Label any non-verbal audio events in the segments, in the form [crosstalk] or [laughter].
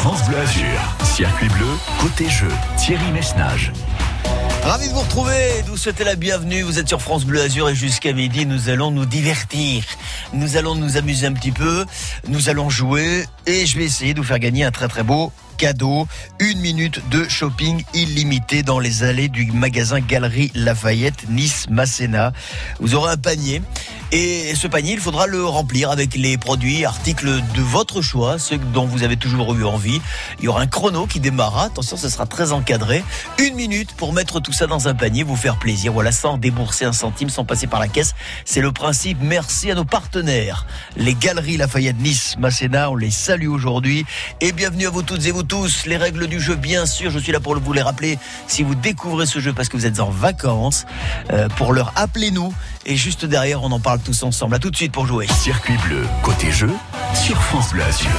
France Bleu Azur, circuit bleu, côté jeu, Thierry Messnage. Ravi de vous retrouver, de vous souhaiter la bienvenue. Vous êtes sur France Bleu Azur et jusqu'à midi, nous allons nous divertir. Nous allons nous amuser un petit peu, nous allons jouer et je vais essayer de vous faire gagner un très très beau cadeau. Une minute de shopping illimité dans les allées du magasin Galerie Lafayette Nice Masséna. Vous aurez un panier et ce panier, il faudra le remplir avec les produits, articles de votre choix, ceux dont vous avez toujours eu envie. Il y aura un chrono qui démarra. Attention, ce sera très encadré. Une minute pour mettre tout ça dans un panier, vous faire plaisir. Voilà, sans débourser un centime, sans passer par la caisse. C'est le principe. Merci à nos partenaires. Les Galeries Lafayette Nice Masséna, on les salue aujourd'hui. Et bienvenue à vous toutes et vous tous. Les règles du jeu, bien sûr, je suis là pour vous les rappeler. Si vous découvrez ce jeu parce que vous êtes en vacances, euh, pour leur appelez-nous. Et juste derrière, on en parle tous ensemble. À tout de suite pour jouer. Circuit bleu, côté jeu, sur France Bleu Azur.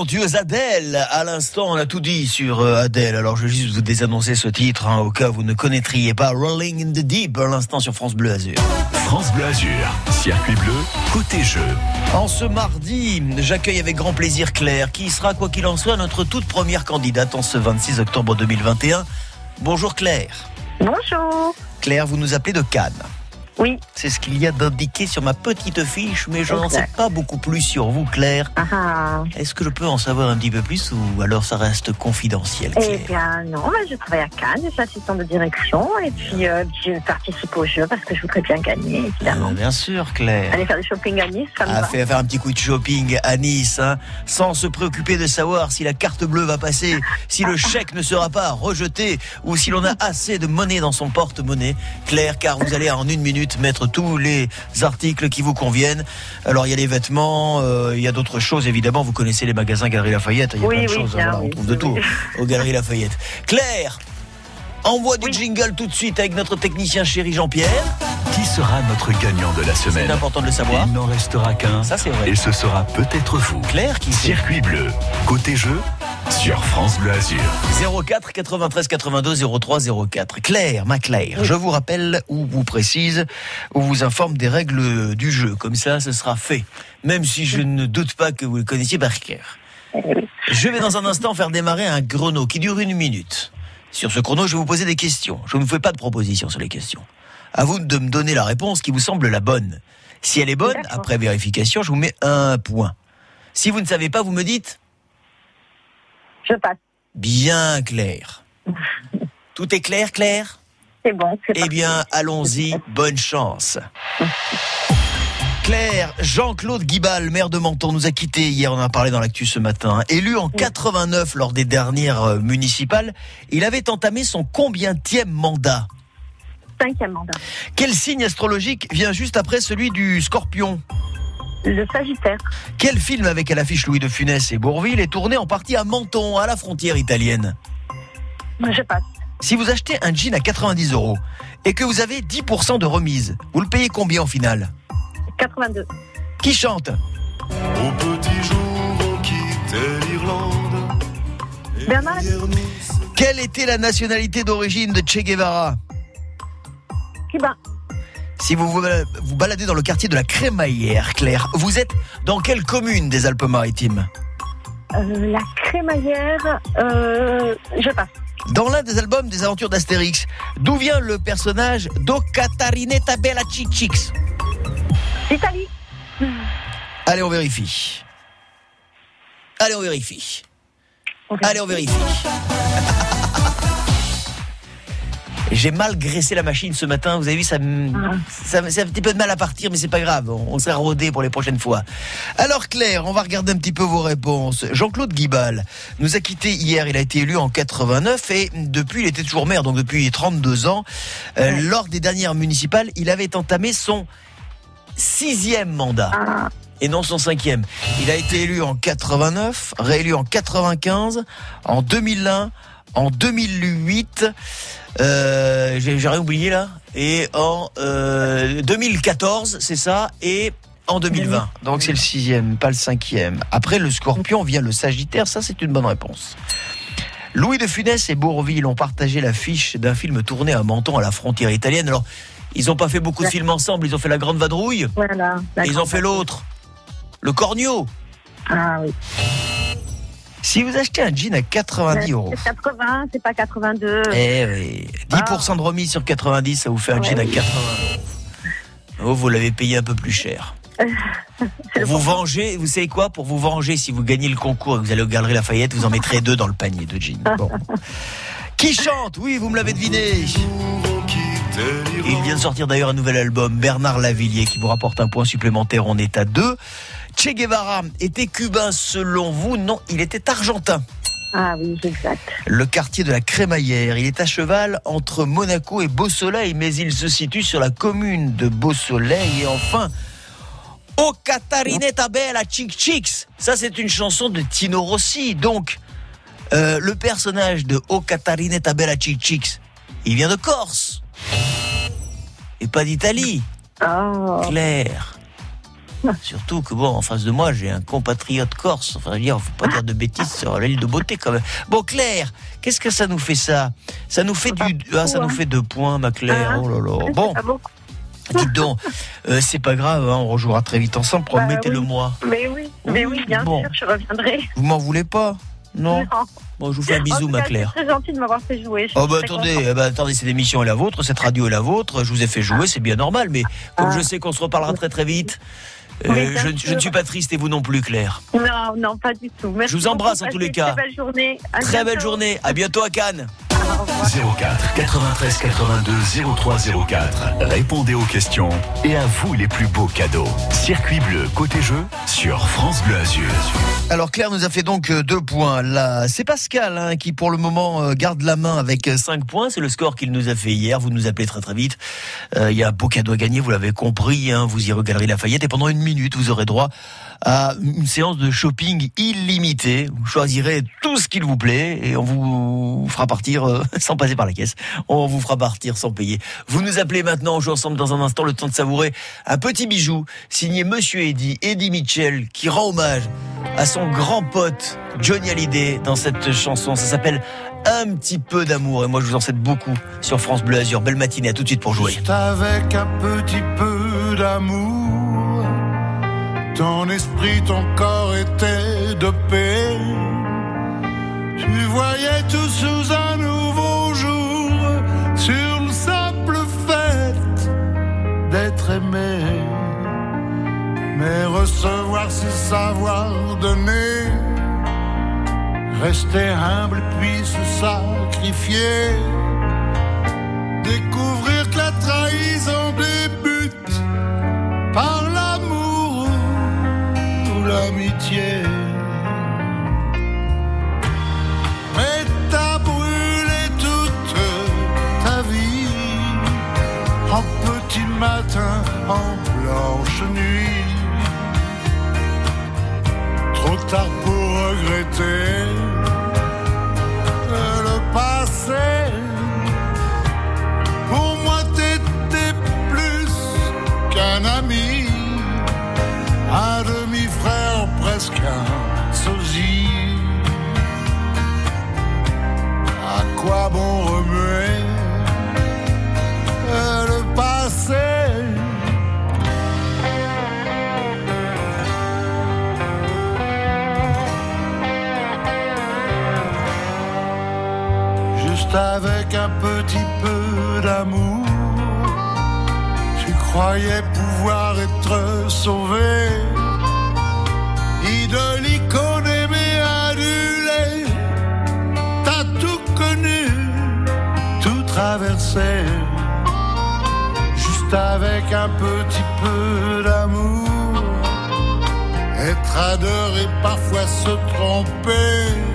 Talentueuse Adèle, à l'instant, on a tout dit sur euh, Adèle. Alors, je vais juste vous désannoncer ce titre, hein, au cas où vous ne connaîtriez pas Rolling in the Deep, à l'instant sur France Bleu Azur. France Bleu Azur. Circuit bleu, côté jeu. En ce mardi, j'accueille avec grand plaisir Claire, qui sera, quoi qu'il en soit, notre toute première candidate en ce 26 octobre 2021. Bonjour Claire. Bonjour. Claire, vous nous appelez de Cannes. Oui. C'est ce qu'il y a d'indiqué sur ma petite fiche, mais je n'en sais pas beaucoup plus sur vous, Claire. Ah, ah. Est-ce que je peux en savoir un petit peu plus ou alors ça reste confidentiel, Eh Claire? bien, non, je travaille à Cannes, je suis assistante de direction et puis euh, je participe au jeu parce que je voudrais bien gagner, évidemment. Euh, Bien sûr, Claire. Aller faire du shopping à Nice, ça me a va. fait faire un petit coup de shopping à Nice, hein, sans se préoccuper de savoir si la carte bleue va passer, si le chèque ne sera pas rejeté ou si l'on a assez de monnaie dans son porte-monnaie. Claire, car vous allez en une minute mettre tous les articles qui vous conviennent. Alors il y a les vêtements, euh, il y a d'autres choses évidemment. Vous connaissez les magasins Galerie Lafayette, il y a Oui, plein de oui, choses. bien, voilà, on trouve de tout oui. aux Galeries Lafayette. Claire, envoie du Oui. jingle tout de suite avec notre technicien chéri Jean-Pierre. Qui sera notre gagnant de la C'est semaine important de le savoir. Il n'en restera qu'un. Ça, c'est vrai. Et ce sera peut-être vous. Claire qui sait. Circuit bleu, côté jeu, sur France Bleu Azur. 04 93 82 03 04. Claire, ma Claire, je vous rappelle ou vous précise ou vous informe des règles du jeu. Comme ça, ce sera fait. Même si je ne doute pas que vous le connaissiez par cœur. Oui. Je vais dans un instant faire démarrer un chrono qui dure une minute. Sur ce chrono, je vais vous poser des questions. Je ne vous fais pas de propositions sur les questions. À vous de me donner la réponse qui vous semble la bonne. Si elle est bonne, après vérification, je vous mets un point. Si vous ne savez pas, vous me dites Je passe. bien clair. [laughs] Tout est clair, Claire? C'est bon, c'est Eh bien, allons-y, bonne chance. [laughs] Claire, Jean-Claude Guibal, maire de Menton, nous a quittés hier, on en a parlé dans l'actu ce matin. Élu en 89 lors des dernières euh, municipales, il avait entamé son combientième mandat Cinquième mandat. Quel signe astrologique vient juste après celui du scorpion? Le Sagittaire. Quel film avec à l'affiche Louis de Funès et Bourville est tourné en partie à Menton, à la frontière italienne? Je passe. Si vous achetez un jean à 90 euros et que vous avez 10% de remise, vous le payez combien au final 82. Qui chante Au petit jour, on quittait l'Irlande. Bernard Quelle était la nationalité d'origine de Che Guevara Cuba. Si vous vous vous baladez dans le quartier de la Crémaillère, Claire, vous êtes dans quelle commune des Alpes-Maritimes? Euh, la crémaillère. Euh, je passe. Dans l'un des albums des aventures d'Astérix, d'où vient le personnage Do Catarinetta Bella Chichix? Italie. Allez, on vérifie. Allez, on vérifie. Allez, on vérifie. [laughs] J'ai mal graissé la machine ce matin. Vous avez vu, ça, me- ça, c'est un petit peu de mal à partir, mais c'est pas grave. On, on sera rodé pour les prochaines fois. Alors Claire, on va regarder un petit peu vos réponses. Jean-Claude Guibal nous a quittés hier. Il a été élu en 89 et depuis, il était toujours maire, donc depuis 32 ans. Euh, Ouais. Lors des dernières municipales, il avait entamé son sixième mandat Ah, et non son cinquième. Il a été élu en 89, réélu en 95, en 2001, en 2008, euh, j'ai rien oublié là, et en euh, 2014, c'est ça, et en 2020. Donc c'est le sixième, pas le cinquième. Après le scorpion vient le sagittaire, ça c'est une bonne réponse. Louis de Funès et Bourville ont partagé l'affiche d'un film tourné à Menton à la frontière italienne. Alors, ils n'ont pas fait beaucoup de films ensemble, ils ont fait La Grande Vadrouille, voilà. et ils ont fait l'autre, le Cornio. Ah oui. Si vous achetez un jean à 90 euros, C'est 80, c'est pas 82. eh oui, 10% de remise sur 90, ça vous fait un Ouais. jean à 80 euros. Oh, vous l'avez payé un peu plus cher. [laughs] Pour vous venger, vous savez quoi? Pour vous venger, si vous gagnez le concours et que vous allez au Galerie Lafayette, vous en mettrez deux dans le panier de jeans. Bon. [laughs] Qui chante? Oui, vous me l'avez deviné. Il vient de sortir d'ailleurs un nouvel album, Bernard Lavillier, qui vous rapporte un point supplémentaire. On est à deux. Che Guevara était cubain selon vous? Non, il était argentin. Ah oui, exact. Le quartier de la Crémaillère, il est à cheval entre Monaco et Beau-Soleil, mais il se situe sur la commune de Beau-Soleil. Et enfin, O Catarinetta Bella Chic Chicks. Ça, c'est une chanson de Tino Rossi. Donc, euh, le personnage de O Catarinetta Bella Chic Chicks, il vient de Corse. Et pas d'Italie. Oh. Claire. [laughs] Surtout que bon, en face de moi, j'ai un compatriote corse. Enfin, je veux dire, faut pas dire de bêtises sur l'île de beauté quand même. Bon, Claire, qu'est-ce que ça nous fait ça? Ça nous fait Pas du, ah, ça nous fait deux points, ma Claire. Ah. Oh là là. [laughs] Bon, Ah. Dites donc, euh, c'est pas grave, hein, on rejouera très vite ensemble, Bah promettez-le-moi. Mais oui, mais oui, bien Bon. sûr, je reviendrai. Vous m'en voulez pas? Non Non. Bon, je vous fais un En bisou, tout ma Claire. C'est très gentil de m'avoir fait jouer. je Oh bah attendez, eh ben, attendez, cette émission est la vôtre, cette radio est la vôtre, je vous ai fait jouer, c'est bien normal, mais comme Ah. je sais qu'on se reparlera très très vite, euh, Oui, je, ne- je ne sûr. suis pas triste et vous non plus, Claire. Non, non, pas du tout. Merci Je vous embrasse en tous les cas. Très belle journée. À Très belle journée, à bientôt à Cannes. Au revoir. 04 93 82 03 04. Répondez aux questions et à vous les plus beaux cadeaux. Circuit bleu côté jeu sur France Bleu Azur. Alors Claire nous a fait donc euh, deux points. Là, c'est Pascal hein, qui pour le moment euh, garde la main avec euh, cinq points. C'est le score qu'il nous a fait hier. Vous nous appelez très très vite. Il y a un beau cadeau à gagner, vous l'avez compris. Hein, vous irez aux Galeries Lafayette et pendant une minute, vous aurez droit à une séance de shopping illimitée. Vous choisirez tout ce qu'il vous plaît et on vous fera partir euh, [laughs] sans passer par la caisse. On vous fera partir sans payer. Vous nous appelez maintenant, on joue ensemble dans un instant, le temps de savourer un petit bijou signé Monsieur Eddy, Eddie Mitchell, qui rend hommage à son grand pote Johnny Hallyday dans cette chanson. Ça s'appelle Un petit peu d'amour et moi je vous en souhaite beaucoup sur France Bleu Azur. Belle matinée, à tout de suite pour jouer. Avec un petit peu d'amour, ton esprit, ton corps était de paix. Tu voyais tout sous un nouveau jour, sur le simple fait d'être aimé. Mais recevoir, c'est savoir donner. Rester humble puis se sacrifier. Matin, en blanche nuit. Trop tard pour regretter le passé. Pour moi, t'étais plus qu'un ami, un demi-frère, presque un sosie. À quoi bon Juste avec un petit peu d'amour, tu croyais pouvoir être sauvé. Idole, icône, aimé, adulé, t'as tout connu, tout traversé. Juste avec un petit peu d'amour, être adoré, parfois se tromper.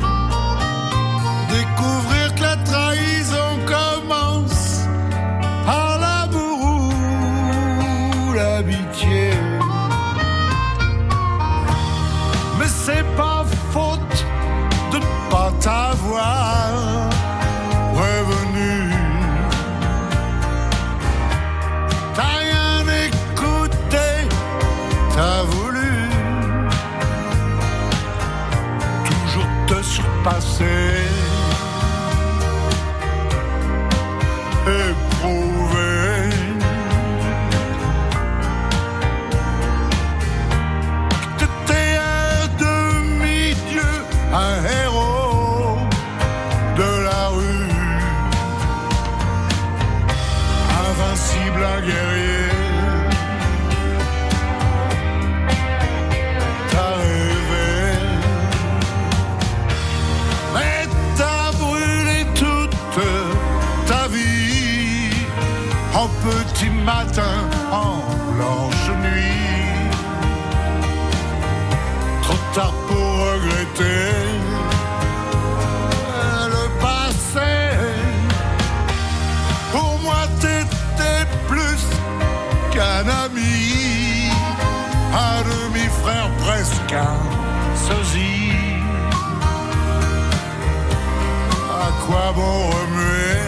Quoi bon remuer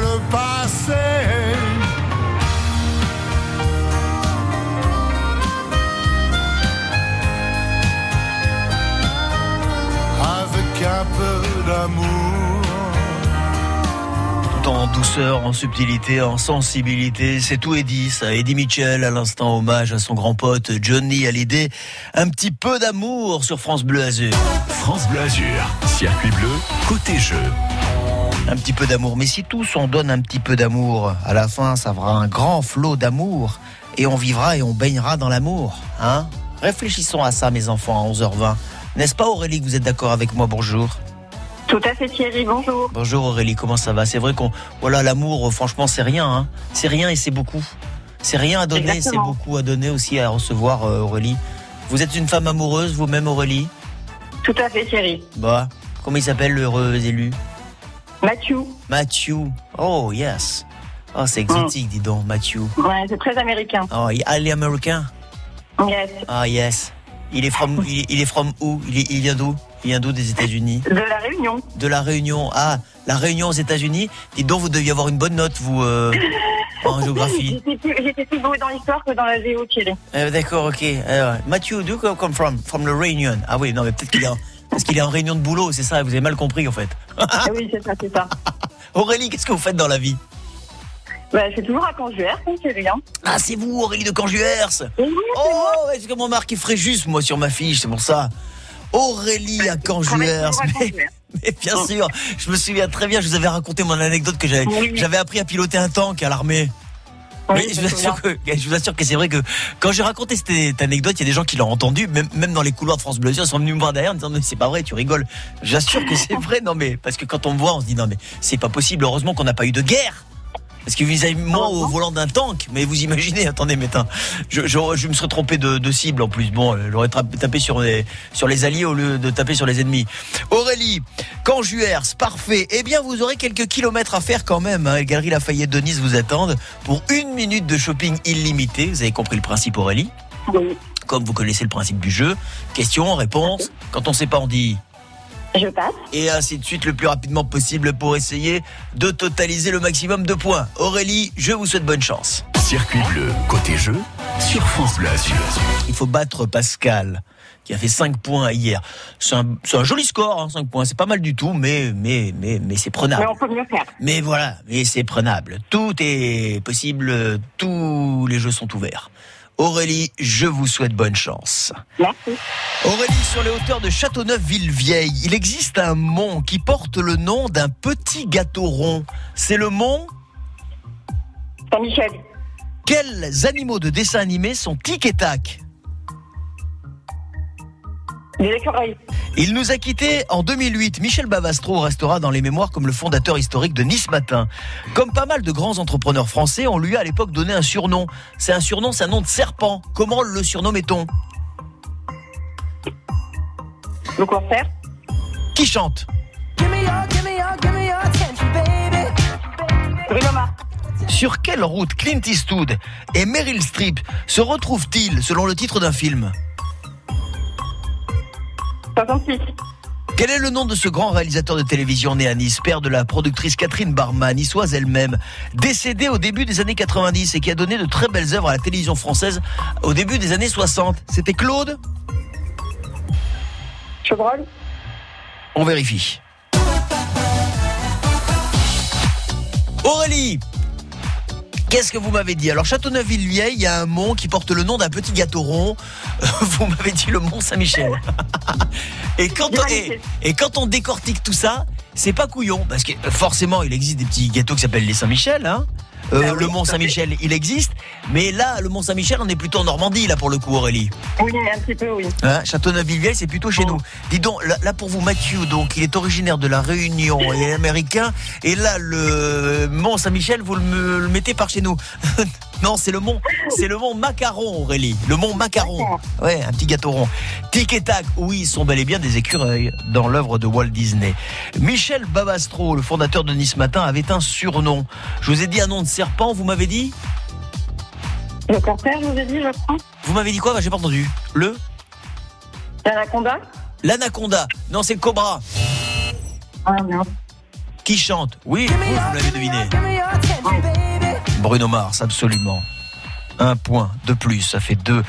le passé? Avec un peu d'amour en douceur, en subtilité, en sensibilité. C'est tout Eddie, ça. Eddie Mitchell, à l'instant, hommage à son grand pote Johnny Hallyday. Un petit peu d'amour sur France Bleu Azur. France Bleu Azur, circuit bleu, côté jeu. Un petit peu d'amour. Mais si tous on donne un petit peu d'amour, à la fin, ça fera un grand flot d'amour. Et on vivra et on baignera dans l'amour. Hein Réfléchissons à ça, mes enfants, à 11h20. N'est-ce pas Aurélie que vous êtes d'accord avec moi? Bonjour. Tout à fait Thierry, bonjour. Bonjour Aurélie, comment ça va? C'est vrai qu'on, voilà, l'amour, franchement, c'est rien. Hein. C'est rien et c'est beaucoup. C'est rien à donner, et c'est beaucoup à donner aussi à recevoir, euh, Aurélie. Vous êtes une femme amoureuse, vous-même, Aurélie? Tout à fait Thierry. Bah, comment il s'appelle l'heureux élu Mathieu. Matthew. Oh, yes. Oh, c'est exotique, dis donc, Matthew. Ouais, c'est très américain. Oh, il est américain? Yes. Ah, yes. Il est from, il, il est from où? Il, est- il vient d'où? Il vient d'où des États-Unis? De la Réunion. De la Réunion. Ah, la Réunion aux États-Unis? Dites donc, vous deviez avoir une bonne note, vous, euh, en [laughs] géographie. J'étais plus, douée dans l'histoire que dans la géo Thierry. Euh, D'accord, ok. Alors, Matthew, do you come from? From the Réunion. Ah oui, non, mais peut-être qu'il est en, parce qu'il est en réunion de boulot, c'est ça, vous avez mal compris, en fait. Ah oui, c'est ça, c'est ça. [laughs] Aurélie, qu'est-ce que vous faites dans la vie Bah, je suis toujours à Canjuère, hein, Thierry. Hein. Ah, c'est vous, Aurélie de Canjuers Oui, c'est. Oh, est-ce que mon marqué Fréjus, moi, sur ma fiche, c'est pour ça. Aurélie à à Mais, bien sûr, je me souviens très bien, je vous avais raconté mon anecdote que j'avais Oui. j'avais appris à piloter un tank à l'armée. Oui, Mais je vous assure que, je vous assure que c'est vrai que quand j'ai raconté cette anecdote, il y a des gens qui l'ont entendu, même, même dans les couloirs de France Bleu, ils sont venus me voir derrière en disant mais c'est pas vrai, tu rigoles. J'assure que c'est vrai, non mais parce que quand on me voit, on se dit non mais c'est pas possible. Heureusement qu'on n'a pas eu de guerre. Parce que vous avez moi au volant d'un tank, mais vous imaginez, [laughs] attendez, je, je, je me serais trompé de, de cible en plus. Bon, j'aurais tapé sur les, sur les alliés au lieu de taper sur les ennemis. Aurélie, Canjuers, parfait. Eh bien, vous aurez quelques kilomètres à faire quand même. Hein. Les Galeries Lafayette de Nice vous attendent pour une minute de shopping illimité. Vous avez compris le principe, Aurélie? Oui, Comme vous connaissez le principe du jeu. Question, réponse. Quand on sait pas, on dit je passe. et ainsi de suite le plus rapidement possible pour essayer de totaliser le maximum de points. Aurélie, je vous souhaite bonne chance. Circuit bleu, côté jeu, sur France Bleu. Il faut battre Pascal qui a fait 5 points hier. C'est un, c'est un joli score, hein, 5 points. C'est pas mal du tout, mais, mais, mais, mais c'est prenable. Mais on peut mieux faire. Mais voilà, mais c'est prenable. Tout est possible, tous les jeux sont ouverts. Aurélie, je vous souhaite bonne chance. Merci. Aurélie, sur les hauteurs de Châteauneuf-Ville-Vieille, il existe un mont qui porte le nom d'un petit gâteau rond. C'est le mont Saint-Michel. Quels animaux de dessin animé sont tic et tac? Des écureuils. Il nous a quittés en 2008. Michel Bavastro restera dans les mémoires comme le fondateur historique de Nice Matin. Comme pas mal de grands entrepreneurs français, on lui a à l'époque donné un surnom. C'est un surnom, c'est un nom de serpent. Comment le surnommait-on? Le concert? Qui chante? Bruno Mars. Sur quelle route Clint Eastwood et Meryl Streep se retrouvent-ils selon le titre d'un film? 66. Quel est le nom de ce grand réalisateur de télévision né à Nice, père de la productrice Catherine Barma, niçoise elle-même, décédée au début des années 90 et qui a donné de très belles œuvres à la télévision française au début des années 60 C'était Claude? Chevreul. On vérifie. Aurélie Qu'est-ce que vous m'avez dit? Alors, Châteauneuf-Ville-Vieille, il y a un mont qui porte le nom d'un petit gâteau rond. Vous m'avez dit le mont Saint-Michel. [laughs] et, quand on, et, et quand on décortique tout ça, c'est pas couillon. Parce que euh, forcément, il existe des petits gâteaux qui s'appellent les Saint-Michel. Hein Euh, Ah oui, le mont. Saint-Michel, il existe. Mais là, le mont Saint-Michel, on est plutôt en Normandie, là, pour le coup, Aurélie. Oui, un petit peu, oui. Hein, Châteauneuf-Villevieille, c'est plutôt chez Oh. nous. Dis donc, là, là, pour vous, Mathieu, donc il est originaire de la Réunion et est américain. Et là, le Mont Saint-Michel, vous le mettez par chez nous. [laughs] non, c'est le mont, c'est le mont Macaron, Aurélie. Le mont Macaron. Ouais, un petit gâteau rond. Tic et tac, oui, ils sont bel et bien des écureuils dans l'œuvre de Walt Disney. Michel Babastro, le fondateur de Nice Matin, avait un surnom. Je vous ai dit un nom de serpent, vous m'avez dit? Le concert, je vous ai dit, je crois. Vous m'avez dit quoi? Bah, J'ai pas entendu. Le? L'anaconda? L'anaconda. Non, c'est le cobra. Ah, non. Qui chante? Oui, vous, vous l'avez deviné. Bruno Mars, absolument. Un point de plus, ça fait deux.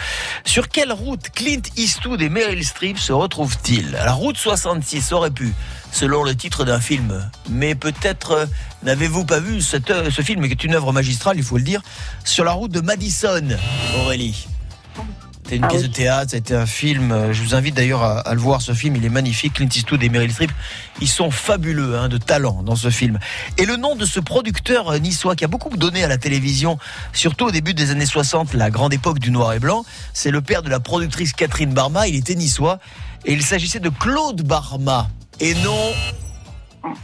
Sur quelle route Clint Eastwood et Meryl Streep se retrouvent-ils La route 66 aurait pu, selon le titre d'un film. Mais peut-être euh, n'avez-vous pas vu euh, ce film, qui est une œuvre magistrale, il faut le dire, sur la route de Madison, Aurélie. C'était une Ah pièce oui. de théâtre, c'était un film. euh, Je vous invite d'ailleurs à, à le voir, ce film. Il est magnifique. Clint Eastwood et Meryl Streep, ils sont fabuleux, hein, de talent dans ce film. Et le nom de ce producteur euh, niçois qui a beaucoup donné à la télévision, surtout au début des années 60, la grande époque du noir et blanc, c'est le père de la productrice Catherine Barma. Il était niçois et il s'agissait de Claude Barma et non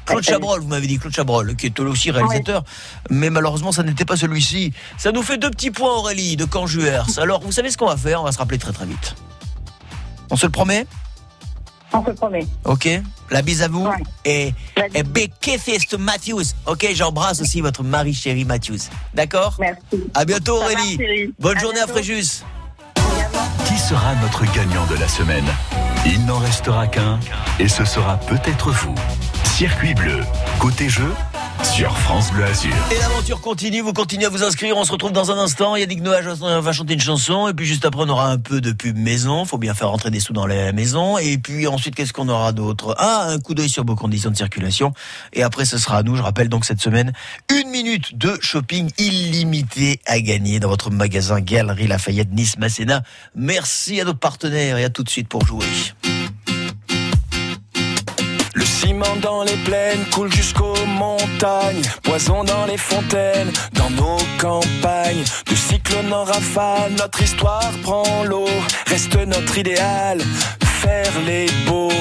Claude Chabrol, vous m'avez dit Claude Chabrol, qui est aussi réalisateur, mais malheureusement, ça n'était pas celui-ci. Ça nous fait deux petits points, Aurélie, de Canjuers. [laughs] Alors, vous savez ce qu'on va faire? On va se rappeler très très vite. On se le promet? On se promet. Ok La bise à vous Ouais. Et, et big kisses to Matthews. Ok, j'embrasse aussi votre mari chéri Matthews. D'accord? Merci. À bientôt, va, Aurélie. Bonne À journée à. Fréjus. Qui sera notre gagnant de la semaine? Il n'en restera qu'un et ce sera peut-être vous. Circuit bleu, côté jeu, sur France Bleu Azur. Et l'aventure continue, vous continuez à vous inscrire, on se retrouve dans un instant, Yannick Noah va chanter une chanson, et puis juste après on aura un peu de pub maison, faut bien faire rentrer des sous dans la maison, et puis ensuite qu'est-ce qu'on aura d'autre? Ah, un coup d'œil sur vos conditions de circulation, et après ce sera à nous, je rappelle donc cette semaine, une minute de shopping illimité à gagner dans votre magasin Galerie Lafayette Nice Masséna. Merci à nos partenaires et à tout de suite pour jouer. Dans les plaines coule jusqu'aux montagnes, poison dans les fontaines, dans nos campagnes, de cyclone en rafale, notre histoire prend l'eau, reste notre idéal, faire les beaux.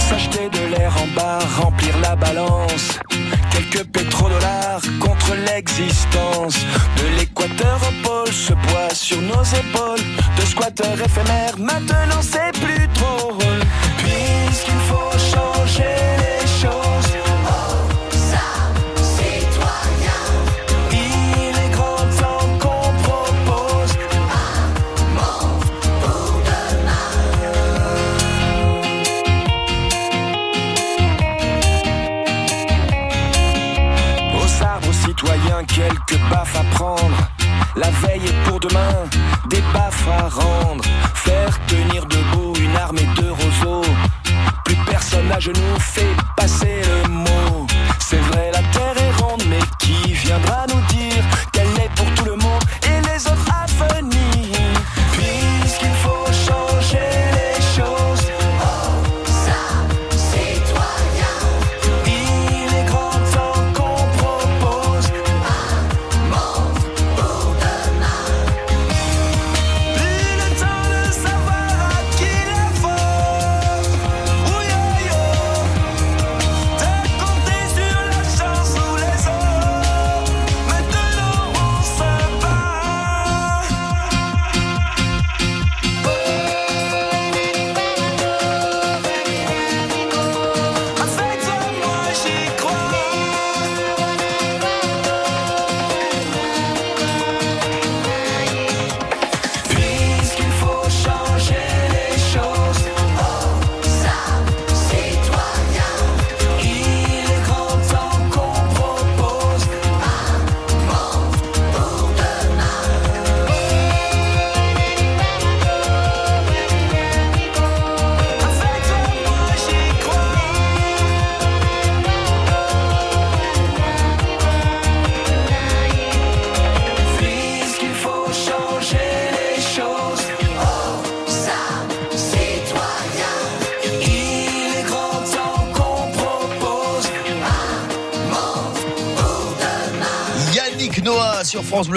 S'acheter de l'air en bar, remplir la balance. Quelques pétrodollars contre l'existence. De l'équateur au pôle, ce poids sur nos épaules. De squatteurs éphémères, maintenant c'est plus drôle. Puisqu'il faut changer baffes à prendre. La veille est pour demain, des baffes à rendre. Faire tenir debout une armée de roseaux. Plus personne à genoux fait passer le mot. C'est vrai, la terre est ronde, mais qui viendra nous dire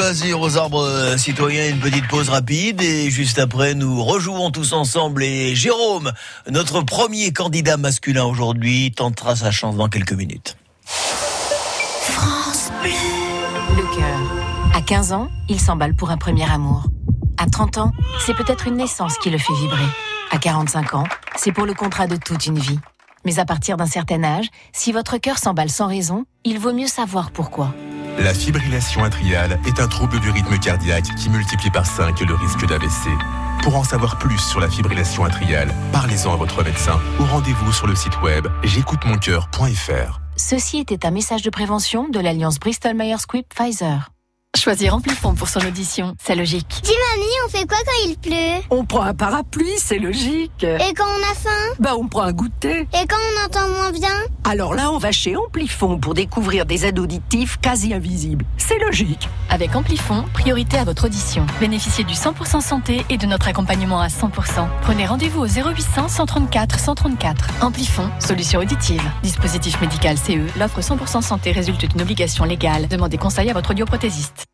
France Bleu Azur aux arbres euh, citoyens, une petite pause rapide et juste après nous rejouons tous ensemble et Jérôme, notre premier candidat masculin aujourd'hui, tentera sa chance dans quelques minutes. Le cœur. À 15 ans, il s'emballe pour un premier amour. À 30 ans, c'est peut-être une naissance qui le fait vibrer. À 45 ans, c'est pour le contrat de toute une vie. Mais à partir d'un certain âge, si votre cœur s'emballe sans raison, il vaut mieux savoir pourquoi. La fibrillation atriale est un trouble du rythme cardiaque qui multiplie par 5 le risque d'AVC. Pour en savoir plus sur la fibrillation atriale, parlez-en à votre médecin ou rendez-vous sur le site web j'écoutemoncoeur.fr. Ceci était un message de prévention de l'alliance Bristol-Myers Squibb Pfizer. Choisir Amplifon pour son audition, c'est logique. Dis mamie, on fait quoi quand il pleut? On prend un parapluie, c'est logique. Et quand on a faim? Bah on prend un goûter. Et quand on entend moins bien? Alors là, on va chez Amplifon pour découvrir des aides auditives quasi invisibles. C'est logique. Avec Amplifon, priorité à votre audition. Bénéficiez du 100% santé et de notre accompagnement à 100%. Prenez rendez-vous au 0800 134 134. Amplifon, solution auditive. Dispositif médical CE, l'offre 100% santé résulte d'une obligation légale. Demandez conseil à votre audioprothésiste.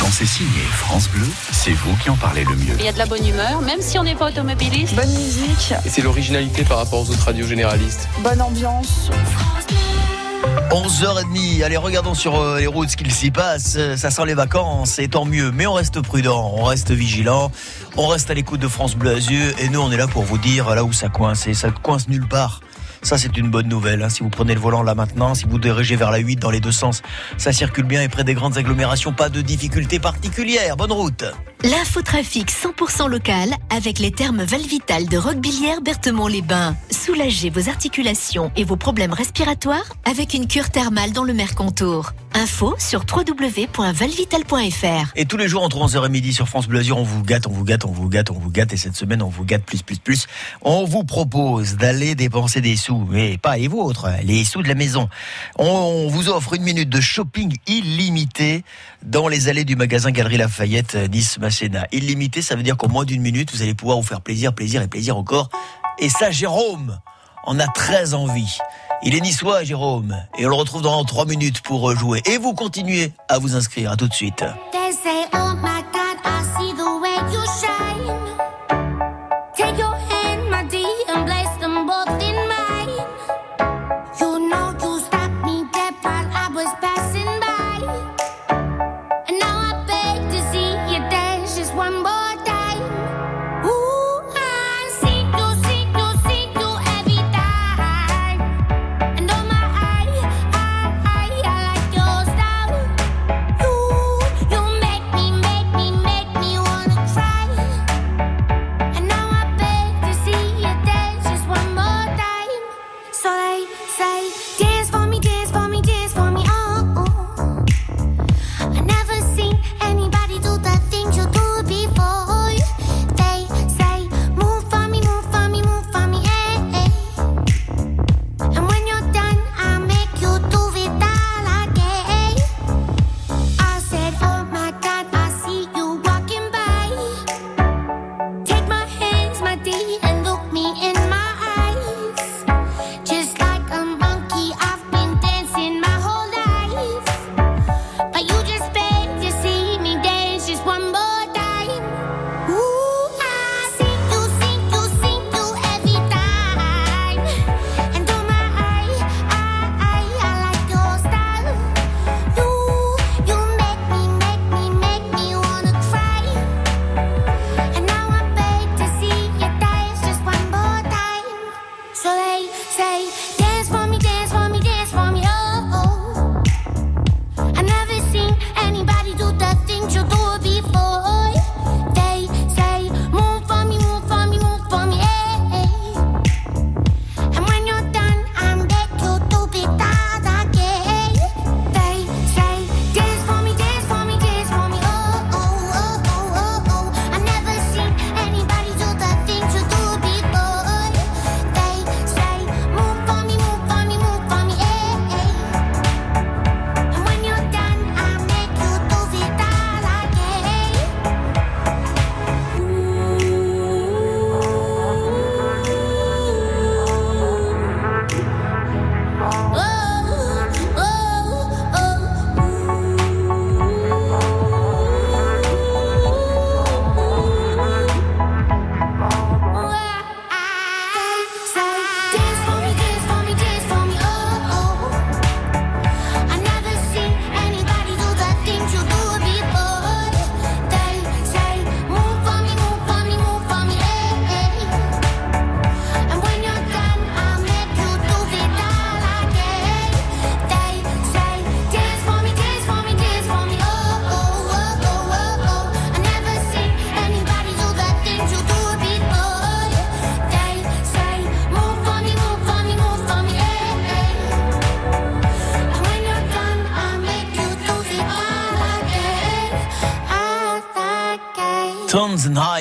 Quand c'est signé France Bleu, c'est vous qui en parlez le mieux. Il y a de la bonne humeur, même si on n'est pas automobiliste. Bonne musique. Et c'est l'originalité par rapport aux autres radios généralistes. Bonne ambiance. 11h30, allez regardons sur euh, les routes ce qu'il s'y passe, ça sent les vacances et tant mieux, mais on reste prudent, on reste vigilant, on reste à l'écoute de France Bleu Azur et nous on est là pour vous dire là où ça coince et ça ne coince nulle part. Ça, c'est une bonne nouvelle. hein. Si vous prenez le volant là maintenant, si vous dirigez vers la 8 dans les deux sens, ça circule bien et près des grandes agglomérations, pas de difficultés particulières. Bonne route. L'infotrafic 100% local avec les termes Valvital de Roquebillière Berthemont-les-Bains. Soulagez vos articulations et vos problèmes respiratoires avec une cure thermale dans le Mercontour. Info sur www.valvital.fr. Et tous les jours entre 11h et midi sur France Bleu Azur, on vous gâte, on vous gâte, on vous gâte, on vous gâte. Et cette semaine, on vous gâte plus, plus, plus. On vous propose d'aller dépenser des sous, mais pas les vôtres, les sous de la maison. On, on vous offre une minute de shopping illimité dans les allées du magasin Galerie Lafayette Nice Masséna. Illimité, ça veut dire qu'en moins d'une minute, vous allez pouvoir vous faire plaisir, plaisir et plaisir encore. Et ça, Jérôme en a très envie. Il est niçois, Jérôme, et on le retrouve dans trois minutes pour jouer. Et vous continuez à vous inscrire. À tout de suite.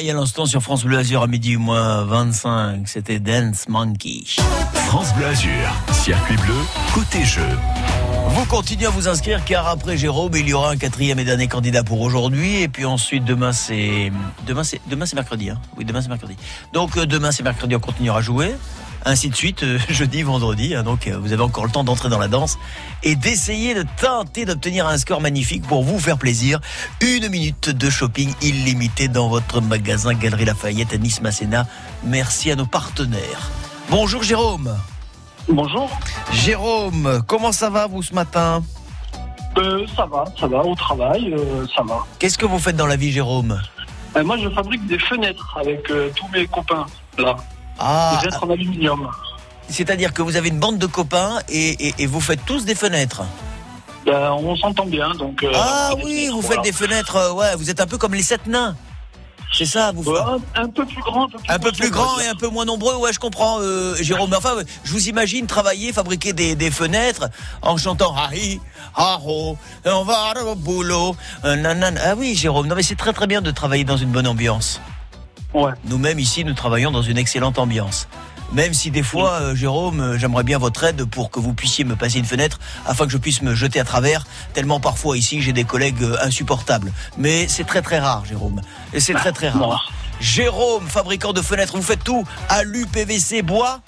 À l'instant sur France Bleu Azur à midi moins 25. C'était Dance Monkey. France Bleu Azur, circuit bleu, côté jeu. Vous continuez à vous inscrire car après Jérôme, il y aura un quatrième et dernier candidat pour aujourd'hui. Et puis ensuite, demain c'est. Demain c'est demain c'est mercredi. Hein oui, demain c'est mercredi. Donc euh, demain c'est mercredi, on continuera à jouer. Ainsi de suite, euh, [laughs] jeudi, vendredi. hein. donc euh, vous avez encore le temps d'entrer dans la danse et d'essayer de tenter d'obtenir un score magnifique pour vous faire plaisir. Une minute de shopping illimité dans votre magasin Galerie Lafayette à Nice Masséna. Merci à nos partenaires. Bonjour Jérôme. Bonjour. Jérôme, comment ça va vous ce matin? Euh, ça va, ça va, au travail, euh, ça va. Qu'est-ce que vous faites dans la vie Jérôme? Euh, moi, je fabrique des fenêtres avec tous mes copains, là. Ah, Des fenêtres en aluminium. c'est-à-dire que vous avez une bande de copains et, et- et vous faites tous des fenêtres. Ben, on s'entend bien, donc... euh, ah oui, vous voilà. faites des fenêtres, euh, ouais, vous êtes un peu comme les sept nains. C'est ça, vous Ouais, un peu plus grand, un peu plus, Un peu plus grand et un peu moins nombreux, ouais, je comprends, euh, Jérôme. Mais enfin, je vous imagine travailler, fabriquer des, des fenêtres en chantant Hahi, Haro, on va au boulot. euh. Ah oui, Jérôme, non mais c'est très très bien de travailler dans une bonne ambiance. Ouais. Nous-mêmes ici, nous travaillons dans une excellente ambiance. Même si des fois, euh, Jérôme, euh, j'aimerais bien votre aide pour que vous puissiez me passer une fenêtre afin que je puisse me jeter à travers, tellement parfois ici j'ai des collègues euh, insupportables. Mais c'est très très rare, Jérôme. Et c'est très très rare. Jérôme, fabricant de fenêtres, vous faites tout Alu, PVC, bois?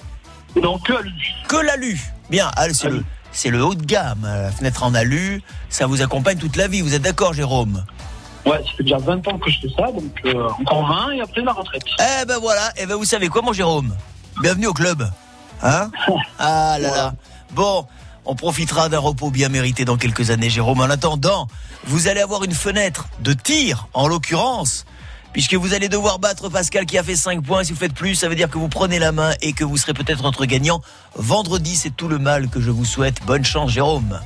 Non, que alu. Que l'alu. Bien, c'est le, le haut de gamme. La fenêtre en alu, ça vous accompagne toute la vie. Vous êtes d'accord, Jérôme? Ouais, ça fait déjà 20 ans que je fais ça, donc euh, encore 20 et après la retraite. Eh ben voilà, eh ben vous savez quoi mon Jérôme? Bienvenue au club. Hein? [laughs] Ah là là. Bon, on profitera d'un repos bien mérité dans quelques années Jérôme. En attendant, vous allez avoir une fenêtre de tir en l'occurrence. Puisque vous allez devoir battre Pascal qui a fait 5 points. Si vous faites plus, ça veut dire que vous prenez la main et que vous serez peut-être notre gagnant. Vendredi, c'est tout le mal que je vous souhaite. Bonne chance, Jérôme.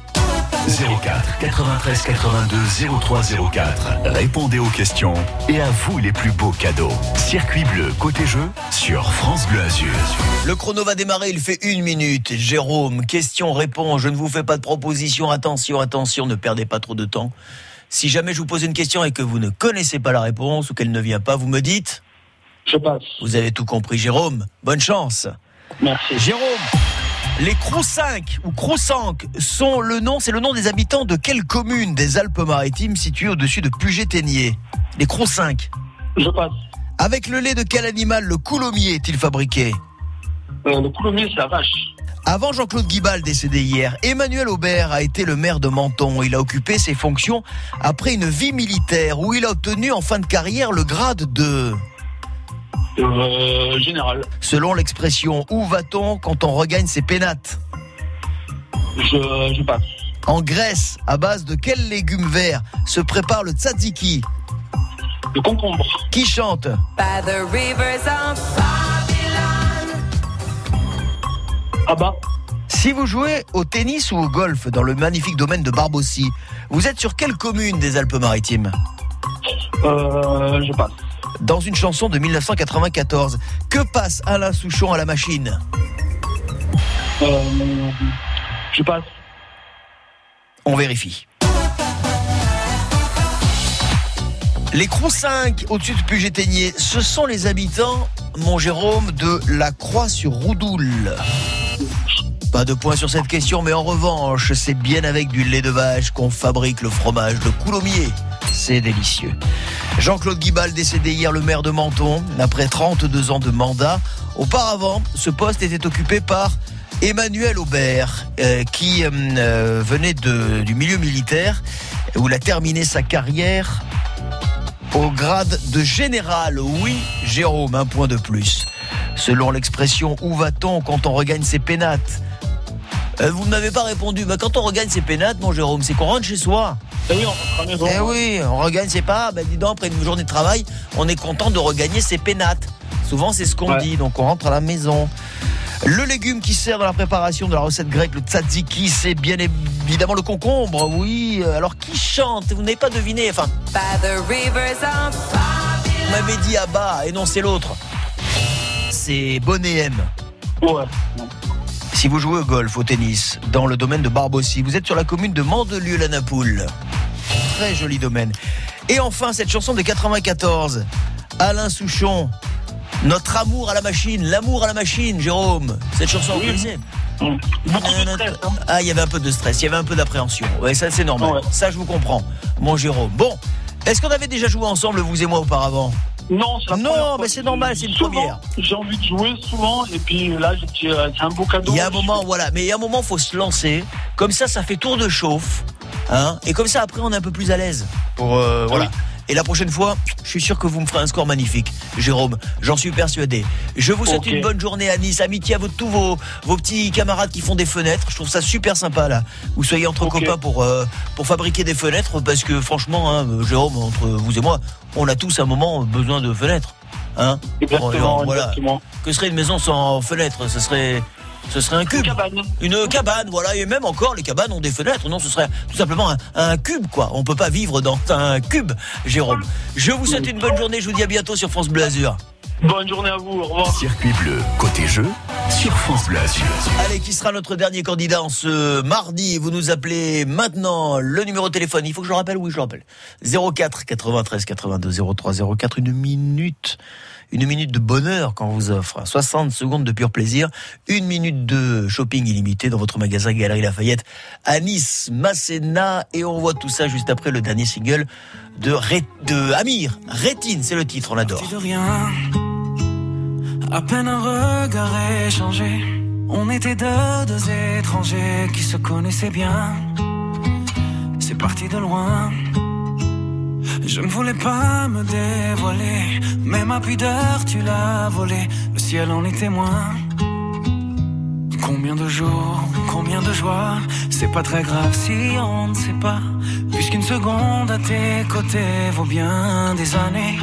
04 93 82 03 04. Répondez aux questions et à vous les plus beaux cadeaux. Circuit bleu côté jeu sur France Bleu Azur. Le chrono va démarrer, il fait une minute. Jérôme, question, réponse. Je ne vous fais pas de proposition. Attention, attention, ne perdez pas trop de temps. Si jamais je vous pose une question et que vous ne connaissez pas la réponse ou qu'elle ne vient pas, vous me dites Je passe. Vous avez tout compris, Jérôme. Bonne chance. Merci. Jérôme, les Croussinques ou Croussanques sont le nom, c'est le nom des habitants de quelle commune des Alpes-Maritimes située au-dessus de Puget-Ténier Les Croussinques. Je passe. Avec le lait de quel animal le coulommiers est-il fabriqué? Euh, le coulommier, c'est la vache. Avant Jean-Claude Guibal décédé hier, Emmanuel Aubert a été le maire de Menton. Il a occupé ses fonctions après une vie militaire où il a obtenu en fin de carrière le grade de... Euh, général. Selon l'expression, où va-t-on quand on regagne ses pénates? Je, je passe. En Grèce, à base de quel légume vert se prépare le tzatziki? Le concombre. Qui chante? By the rivers of Babylon. Ah bah. Si vous jouez au tennis ou au golf dans le magnifique domaine de Barbossi, vous êtes sur quelle commune des Alpes-Maritimes? Euh, je passe. Dans une chanson de 1994, que passe Alain Souchon à la machine? Euh, je passe. On vérifie. Les Croussinques, au-dessus de Puget-Ténier, ce sont les habitants, mon Jérôme, de la Croix-sur-Roudoule. Pas de point sur cette question, mais en revanche, c'est bien avec du lait de vache qu'on fabrique le fromage de coulommiers. C'est délicieux. Jean-Claude Guibal, décédé hier, le maire de Menton, après 32 ans de mandat. Auparavant, ce poste était occupé par Emmanuel Aubert, euh, qui euh, euh, venait du milieu militaire, où il a terminé sa carrière au grade de général. Oui, Jérôme, un point de plus. Selon l'expression où va-t-on quand on regagne ses pénates? Euh, Vous ne m'avez pas répondu. Bah, quand on regagne ses pénates, mon Jérôme, c'est qu'on rentre chez soi. Eh oui, on rentre à la maison. Eh oui, on regagne ses pas. Ben dis donc, après une journée de travail, on est content de regagner ses pénates. Souvent, c'est ce qu'on Ouais. dit. Donc, on rentre à la maison. Le légume qui sert dans la préparation de la recette grecque, le tzatziki, c'est bien évidemment le concombre. Oui. Alors, qui chante? Vous n'avez pas deviné. Enfin, vous m'avez dit à bas et non, c'est l'autre. C'est Bonnet M. Ouais. Si vous jouez au golf, au tennis, dans le domaine de Barbossi, vous êtes sur la commune de Mandelieu-la-Napoule. Très joli domaine. Et enfin, cette chanson de 94. Alain Souchon, notre amour à la machine, l'amour à la machine, Jérôme. Cette chanson, vous connaissez Ah, il y avait un peu de stress, il y avait un peu d'appréhension. Ouais, ça c'est normal. Ça je vous comprends, mon Jérôme. Bon, est-ce qu'on avait déjà joué ensemble, vous et moi, auparavant? Non, c'est la Non, première mais c'est normal, c'est une Souvent, première. J'ai envie de jouer souvent, et puis là, euh, c'est un beau cadeau. Il y a un moment, voilà, mais il y a un moment, faut se lancer. Comme ça, ça fait tour de chauffe, hein. Et comme ça, après, on est un peu plus à l'aise. Pour euh, voilà. Et la prochaine fois, je suis sûr que vous me ferez un score magnifique, Jérôme. J'en suis persuadé. Je vous souhaite une bonne journée à Nice. Amitié à vous, tous vos, vos petits camarades qui font des fenêtres. Je trouve ça super sympa là. Vous soyez entre copains pour euh, pour fabriquer des fenêtres, parce que franchement, hein, Jérôme, entre vous et moi, on a tous à un moment besoin de fenêtres. Hein Exactement, Voilà. exactement. Que serait une maison sans fenêtre Ce serait, ce serait un cube. Une cabane. voilà. Et même encore, les cabanes ont des fenêtres. Non, ce serait tout simplement un, un cube, quoi. On peut pas vivre dans un cube, Jérôme. Je vous souhaite une bonne journée. Je vous dis à bientôt sur France Bleu Azur. Bonne journée à vous, au revoir. Circuit bleu, côté jeu, sur France Bleu Azur. Allez, qui sera notre dernier candidat en ce mardi? Vous nous appelez maintenant le numéro de téléphone. Il faut que je le rappelle Oui, je le rappelle. 04 93 82 03 04. Une minute. Une minute de bonheur qu'on vous offre. 60 secondes de pur plaisir. Une minute de shopping illimité dans votre magasin Galerie Lafayette à Nice, Masséna. Et on voit tout ça juste après le dernier single de, Ré- de Amir. Rétine, c'est le titre, on adore. de. À peine un regard échangé. On était deux étrangers qui se connaissaient bien. C'est parti de loin. Je ne voulais pas me dévoiler, mais ma pudeur tu l'as volée. Le ciel en est témoin. Combien de jours, combien de joie, c'est pas très grave si on ne sait pas. Puisqu'une seconde à tes côtés vaut bien des années.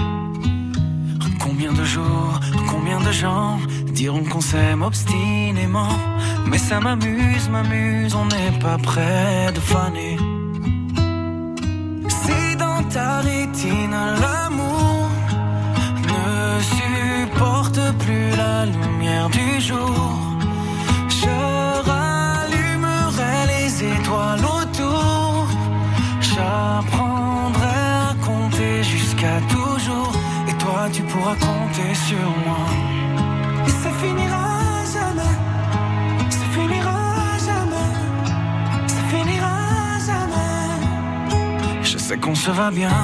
Combien de jours, combien de gens diront qu'on s'aime obstinément. Mais ça m'amuse, m'amuse, on n'est pas près de faner. L'amour ne supporte plus la lumière du jour, je rallumerai les étoiles autour. J'apprendrai à compter jusqu'à toujours. Et toi, tu pourras compter sur moi. Et ça finira qu'on se va bien.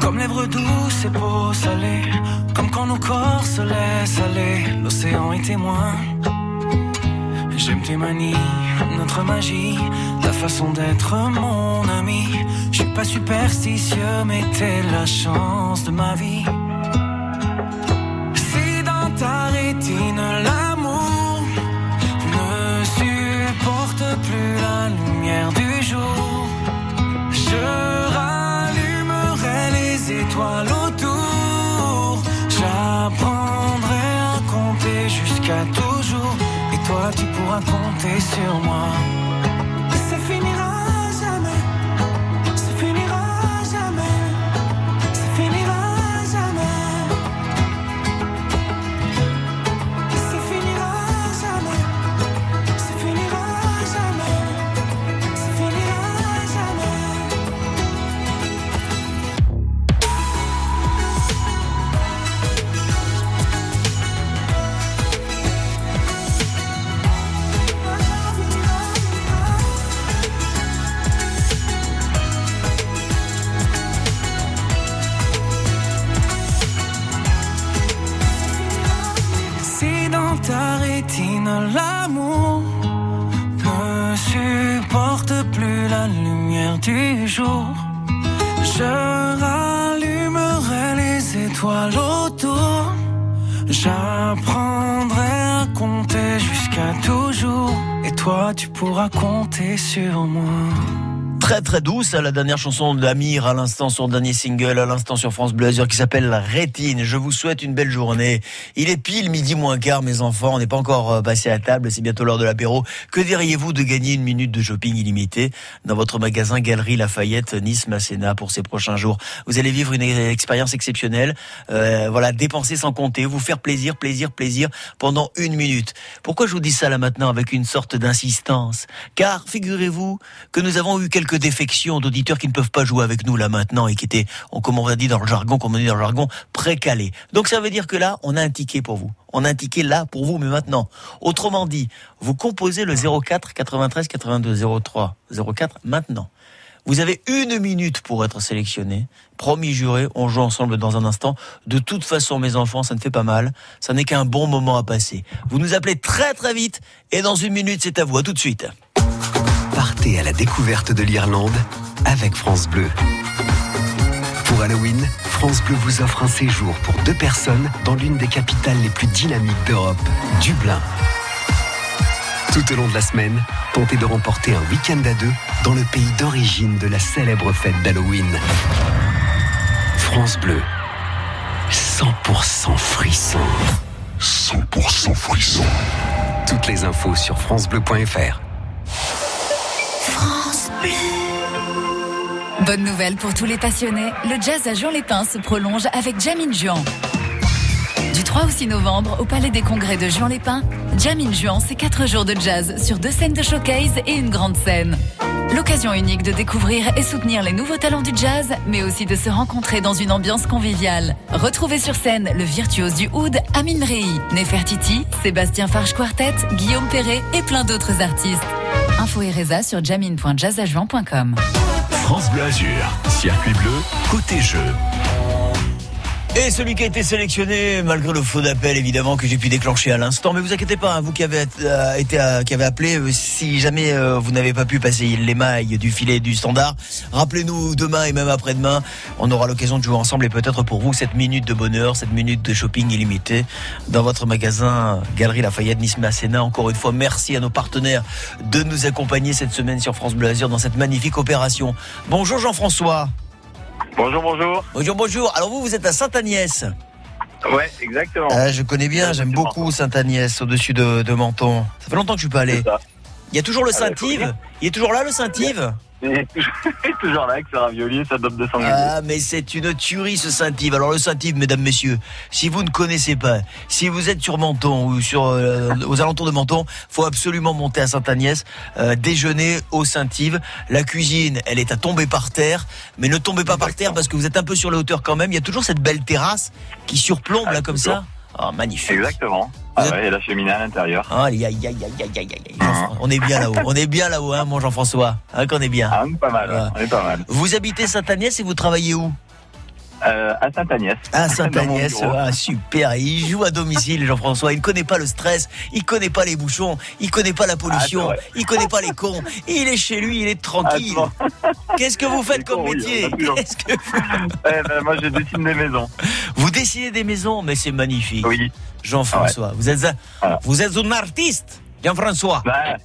Comme lèvres douces et peau salée. Comme quand nos corps se laissent aller. L'océan est témoin. J'aime tes manies, notre magie, ta façon d'être mon ami. Je suis pas superstitieux, mais t'es la chance de ma vie. Si dans ta rétine étoiles. J'apprendrai à compter jusqu'à toujours. Et toi, tu pourras compter sur moi. Je rallumerai les étoiles autour. J'apprendrai à compter jusqu'à toujours. Et toi, tu pourras compter sur moi. Très très douce, la dernière chanson d'Amir à l'instant, son dernier single à l'instant sur France Bleu Azur qui s'appelle Rétine. Je vous souhaite une belle journée. Il est pile midi moins quart, mes enfants. On n'est pas encore euh, passé à table, c'est bientôt l'heure de l'apéro. Que diriez-vous de gagner une minute de shopping illimité dans votre magasin Galerie Lafayette Nice Masséna pour ces prochains jours? Vous allez vivre une expérience exceptionnelle. Euh, voilà, dépenser sans compter, vous faire plaisir, plaisir, plaisir pendant une minute. Pourquoi je vous dis ça là maintenant avec une sorte d'insistance? Car figurez-vous que nous avons eu quelques quelques défections d'auditeurs qui ne peuvent pas jouer avec nous là maintenant et qui étaient, on- comme on va dire dans le jargon, comme on dit dans le jargon, précalés. Donc ça veut dire que là, on a un ticket pour vous. On a un ticket là pour vous, mais maintenant. Autrement dit, vous composez le 04 93 82 03 04 maintenant. Vous avez une minute pour être sélectionné. Promis juré, on joue ensemble dans un instant. De toute façon, mes enfants, ça ne fait pas mal. Ça n'est qu'un bon moment à passer. Vous nous appelez très très vite et dans une minute, c'est à vous. À tout de suite. Partez à la découverte de l'Irlande avec France Bleu. Pour Halloween, France Bleu vous offre un séjour pour deux personnes dans l'une des capitales les plus dynamiques d'Europe, Dublin. Tout au long de la semaine, tentez de remporter un week-end à deux dans le pays d'origine de la célèbre fête d'Halloween. France Bleu, 100% frisson. 100% frisson. Toutes les infos sur francebleu.fr. Bonne nouvelle pour tous les passionnés, le jazz à Juan-les-Pins se prolonge avec Jamin Juan. Du 3 au 6 novembre, au Palais des Congrès de Juan-les-Pins, Jamin Juan, c'est 4 jours de jazz sur deux scènes de showcase et une grande scène. L'occasion unique de découvrir et soutenir les nouveaux talents du jazz, mais aussi de se rencontrer dans une ambiance conviviale. Retrouvez sur scène le virtuose du oud, Amin Rei, Nefertiti, Sébastien Farge Quartet, Guillaume Perret et plein d'autres artistes. Info et résa sur jamin.jazzajuan.com. France Bleu Azur, circuit bleu, côté jeu. Et celui qui a été sélectionné, malgré le faux d'appel évidemment que j'ai pu déclencher à l'instant, mais vous inquiétez pas, hein, vous qui avez euh, été euh, qui avez appelé, euh, si jamais vous n'avez pas pu passer les mailles du filet du standard, rappelez-nous demain et même après-demain, on aura l'occasion de jouer ensemble et peut-être pour vous cette minute de bonheur, cette minute de shopping illimité dans votre magasin Galerie Lafayette Nice Masséna. Encore une fois, merci à nos partenaires de nous accompagner cette semaine sur France Bleu Azur dans cette magnifique opération. Bonjour Jean-François. Bonjour, bonjour. Bonjour, bonjour. Alors vous, vous êtes à Sainte-Agnès. Ouais, exactement. Ah, je connais bien, j'aime beaucoup Sainte-Agnès au-dessus de, de Menton. Ça fait longtemps que je suis pas allé. Il y a toujours le Ah, Saint-Yves. Il est toujours là le Saint-Yves [laughs] Il est toujours- là avec ce ravioli et sa dope de sanglier. Ah, mais c'est une tuerie ce Saint-Yves. Alors le Saint-Yves, mesdames, messieurs, si vous ne connaissez pas, si vous êtes sur Menton ou sur euh, aux alentours de Menton, faut absolument monter à Sainte-Agnès, euh, déjeuner au Saint-Yves. La cuisine, elle est à tomber par terre, mais ne tombez pas par terre parce que vous êtes un peu sur la hauteur quand même. Il y a toujours cette belle terrasse qui surplombe là comme ça. Ah, magnifique. Exactement. Ah ouais, et la cheminée à l'intérieur. Ah, aïe, aïe, aïe, aïe, aïe, aïe, aïe. Jean- On est bien là-haut. On est bien là-haut, hein, mon Jean-François. Hein, qu'on est bien. Ah, on est pas mal. Voilà. On est pas mal. Vous habitez Sainte-Agnès et vous travaillez où? Euh, à Sainte-Agnès. À bureau. ah, super. Il joue à domicile, Jean-François. Il ne connaît pas le stress, il connaît pas les bouchons, il connaît pas la pollution, Ah, il connaît pas les cons. Il est chez lui, il est tranquille. Qu'est-ce que vous faites comme cons, métier Ouais, [laughs] ben, moi, je dessine des maisons. vous dessinez des maisons, mais c'est magnifique. Oui. Jean-François, vous êtes un, vous êtes un artiste, Jean-François. Ouais,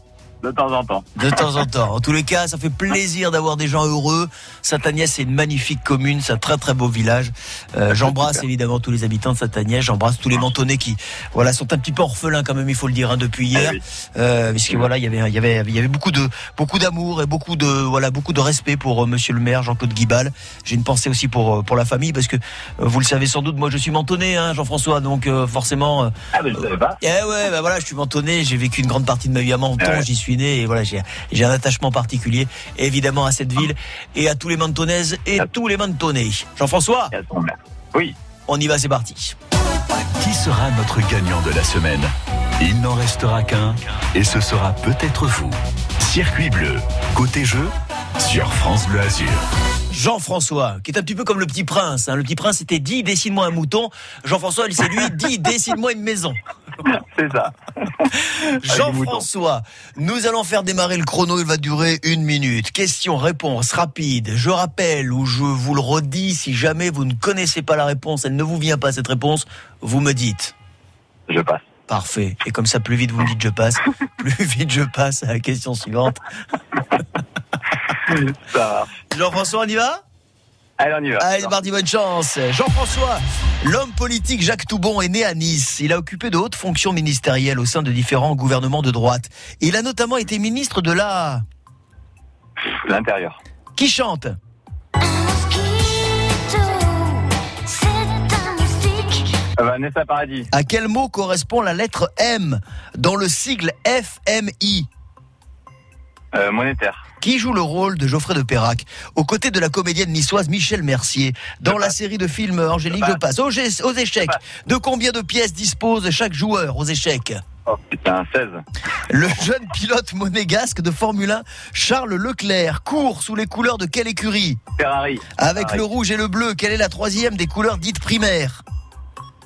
de temps en temps. De temps en temps. En tous les cas, ça fait plaisir d'avoir des gens heureux. Sainte-Agnès, c'est une magnifique commune, c'est un très très beau village. Euh, J'embrasse évidemment tous les habitants de Sainte-Agnès. J'embrasse tous les Mentonnais qui, voilà, sont un petit peu orphelins quand même, il faut le dire, hein, depuis hier, euh, puisque voilà, il y avait, il y avait, il y avait beaucoup de, beaucoup d'amour et beaucoup de, voilà, beaucoup de respect pour euh, Monsieur le Maire Jean-Claude Guibal. J'ai une pensée aussi pour euh, pour la famille, parce que vous le savez sans doute, moi je suis Mentonné, hein, Jean-François, donc forcément. Ah, mais je savais pas. eh ouais, bah voilà, je suis mentonné, j'ai vécu une grande partie de ma vie à Menton, Ouais. j'y suis né et voilà, j'ai j'ai un attachement particulier évidemment à cette ville et à tous les mentonnaises et tous les mentonnais. Jean-François Oui. On y va, c'est parti. Qui sera notre gagnant de la semaine? Il n'en restera qu'un et ce sera peut-être vous. Circuit bleu, côté jeu, sur France Bleu Azur. Jean-François, qui est un petit peu comme le petit prince. hein. Le petit prince était dit dessine-moi un mouton. Jean-François, c'est lui dit dessine-moi une maison. [laughs] C'est ça. [laughs] Jean-François, nous allons faire démarrer le chrono. Il va durer une minute. Question, réponse rapide. Je rappelle ou je vous le redis, si jamais vous ne connaissez pas la réponse, elle ne vous vient pas cette réponse, vous me dites. Je passe. Parfait. Et comme ça, plus vite vous me dites je passe, [laughs] plus vite je passe à la question suivante. Jean-François, on y va? Allez, on y va. Allez, mardi, bonne chance. Jean-François, l'homme politique Jacques Toubon est né à Nice. Il a occupé de hautes fonctions ministérielles au sein de différents gouvernements de droite. Il a notamment été ministre de la... L'intérieur. Qui chante Euh, Vanessa Paradis. À quel mot correspond la lettre M dans le sigle FMI Euh, monétaire. Qui joue le rôle de Geoffrey de Perrac aux côtés de la comédienne niçoise Michel Mercier dans la série de films Angélique Je passe? Aux, échecs De combien de pièces dispose chaque joueur aux échecs? Oh putain, 16. Le jeune pilote monégasque de Formule 1 Charles Leclerc court sous les couleurs de quelle écurie? Ferrari. Avec Ferrari. le rouge et le bleu, quelle est la troisième des couleurs dites primaires?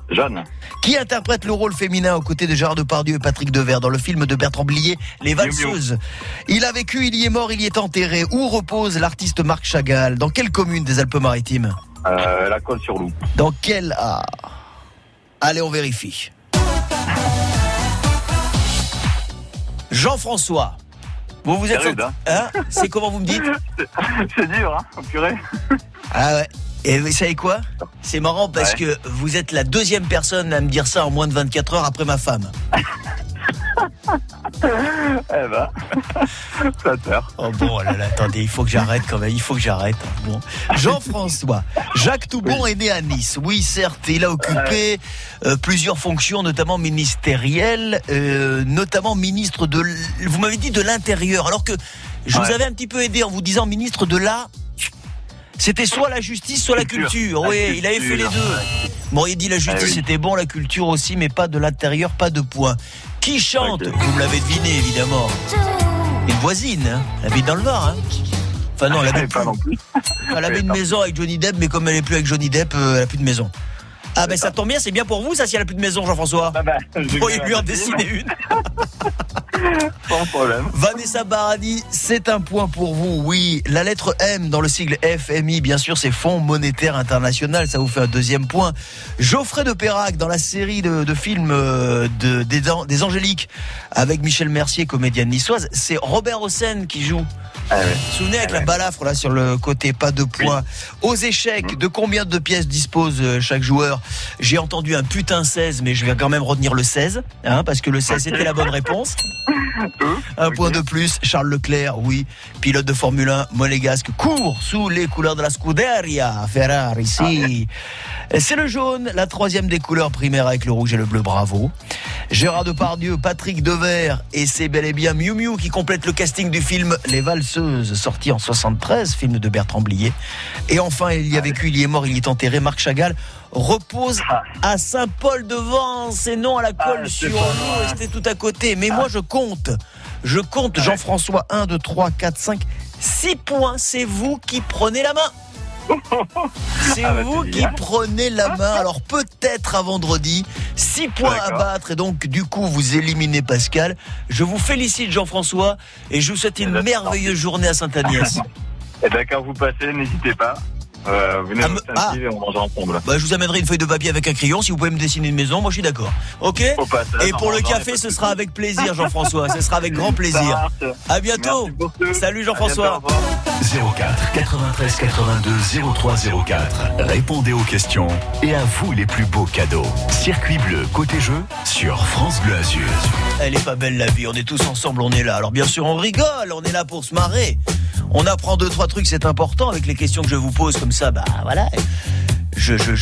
Jaune. Qui interprète le rôle féminin aux côtés de Gérard Depardieu et Patrick Devers dans le film de Bertrand Blier, Les Valseuses? Il a vécu, il y est mort, il y est enterré. Où repose l'artiste Marc Chagall? Dans quelle commune des Alpes-Maritimes? Euh, la colle sur loup. Dans quel art? Allez, on vérifie. Jean-François, vous vous êtes C'est senti- hein? C'est comment vous me dites? [laughs] C'est dur, hein, au purée. Ah ouais. Et vous savez quoi? C'est marrant parce Ouais. que vous êtes la deuxième personne à me dire ça en moins de 24 heures après ma femme. [laughs] Eh ben, [laughs] flatteur. Oh bon, oh là là, attendez, il faut que j'arrête quand même, il faut que j'arrête. Bon. Jean-François, Jacques Toubon est né à Nice. Oui, certes, il a occupé euh, plusieurs fonctions, notamment ministérielles, euh, notamment ministre de... Vous m'avez dit de l'Intérieur, alors que je vous avais un petit peu aidé en vous disant ministre de la... C'était soit la justice, soit la Culture. La Oui, il avait fait les deux. Bon, il dit la justice, oui. c'était bon, la culture aussi, mais pas de l'intérieur, pas de point. Qui chante Vous me l'avez deviné, évidemment. Une voisine, hein. elle habite dans le Var. Hein. Enfin non, elle [laughs] habite Pas plus. non plus. Elle avait une maison avec Johnny Depp, mais comme elle est plus avec Johnny Depp, euh, elle a plus de maison. Ah ben ça tombe bien, c'est bien pour vous ça si elle a plus de maison, Jean-François. Ah bah, je Pourriez lui en dessiner une. [laughs] Sans problème. Vanessa Baradi, c'est un point pour vous. Oui, la lettre M dans le sigle FMI, bien sûr, c'est Fonds monétaire international. Ça vous fait un deuxième point. Geoffrey de Perrac dans la série de, de films euh, de, des, des Angéliques avec Michel Mercier, comédienne niçoise. C'est Robert Hossein qui joue. Ah ouais. Vous vous souvenez avec la balafre là sur le côté, pas de points. Aux échecs, de combien de pièces dispose euh, chaque joueur? J'ai entendu un putain 16, mais je vais quand même retenir le 16, hein, parce que le 16 c'était la bonne réponse. [laughs] Un point de plus, Charles Leclerc, oui, pilote de Formule 1 monégasque, court sous les couleurs de la Scuderia Ferrari, si. C'est le jaune, la troisième des couleurs primaires avec le rouge et le bleu, bravo. Gérard Depardieu, Patrick Devers, et c'est bel et bien Miu Miu qui complète le casting du film Les Valseuses, sorti en 73, film de Bertrand Blier. Et enfin, il y a vécu, il y est mort, il y est enterré, Marc Chagall repose à Saint-Paul-de-Vence et non à la colle Ah, sur vrai. c'était tout à côté. Mais moi, je compte. Je compte, Jean-François, 1, 2, 3, 4, 5, 6 points. C'est vous qui prenez la main. C'est Ah bah, vous qui prenez la main. [laughs] Alors peut-être à vendredi, 6 points à battre et donc du coup vous éliminez Pascal. Je vous félicite Jean-François et je vous souhaite une merveilleuse journée à Saint-Agnès. [laughs] Et ben, quand vous passez, n'hésitez pas. Euh, venez Ah, nous me- sentir et on mange ensemble. Bah, je vous amènerai une feuille de papier avec un crayon si vous pouvez me dessiner une maison. Moi je suis d'accord. Ok passage, Et pour le café, ce sera avec plaisir Jean-François. Ce sera avec [laughs] grand plaisir. À bientôt. Salut Jean-François. bientôt, au revoir. 04 93 82 03 04. Répondez aux questions et à vous les plus beaux cadeaux. Circuit bleu côté jeu sur France Bleu Azur. Elle est pas belle la vie, on est tous ensemble, on est là. Alors bien sûr, on rigole, on est là pour se marrer. On apprend deux, trois trucs, c'est important avec les questions que je vous pose comme ça, bah voilà. J'enrichis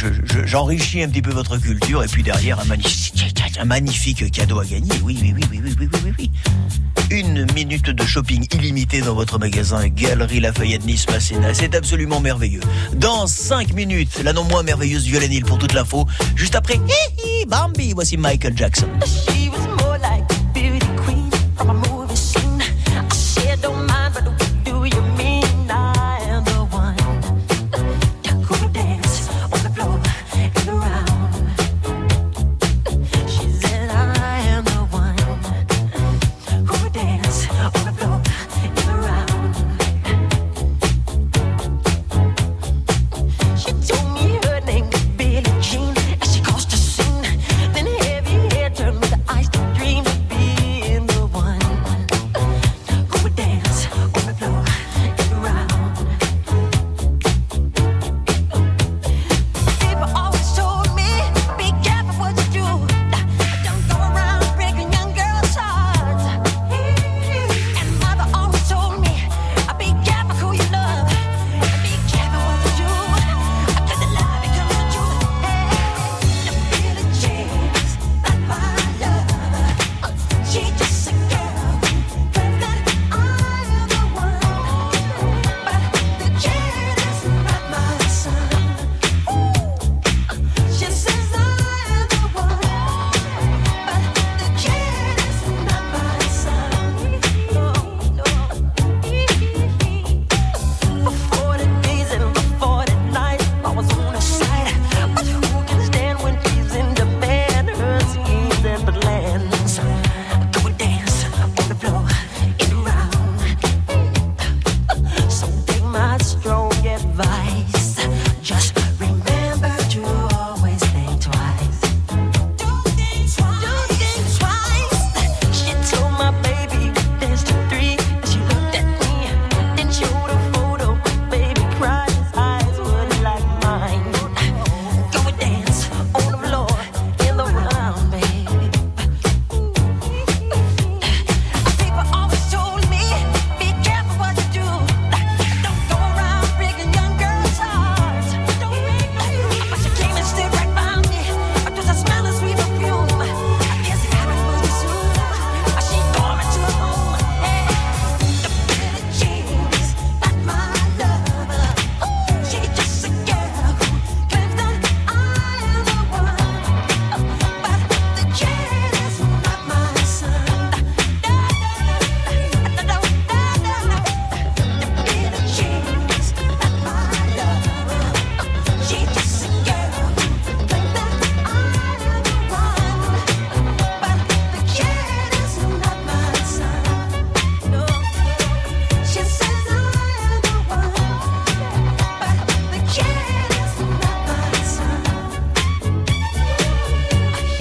je, je, un petit peu votre culture et puis derrière un magnifique, cadeau à gagner. Oui, oui, oui, oui, oui, oui, oui, oui. Une minute de shopping illimité dans votre magasin Galerie Lafayette Nice Masséna. C'est absolument merveilleux. Dans 5 minutes, la non moins merveilleuse Violaine pour toute l'info. Juste après, hi hi, Bambi, voici Michael Jackson.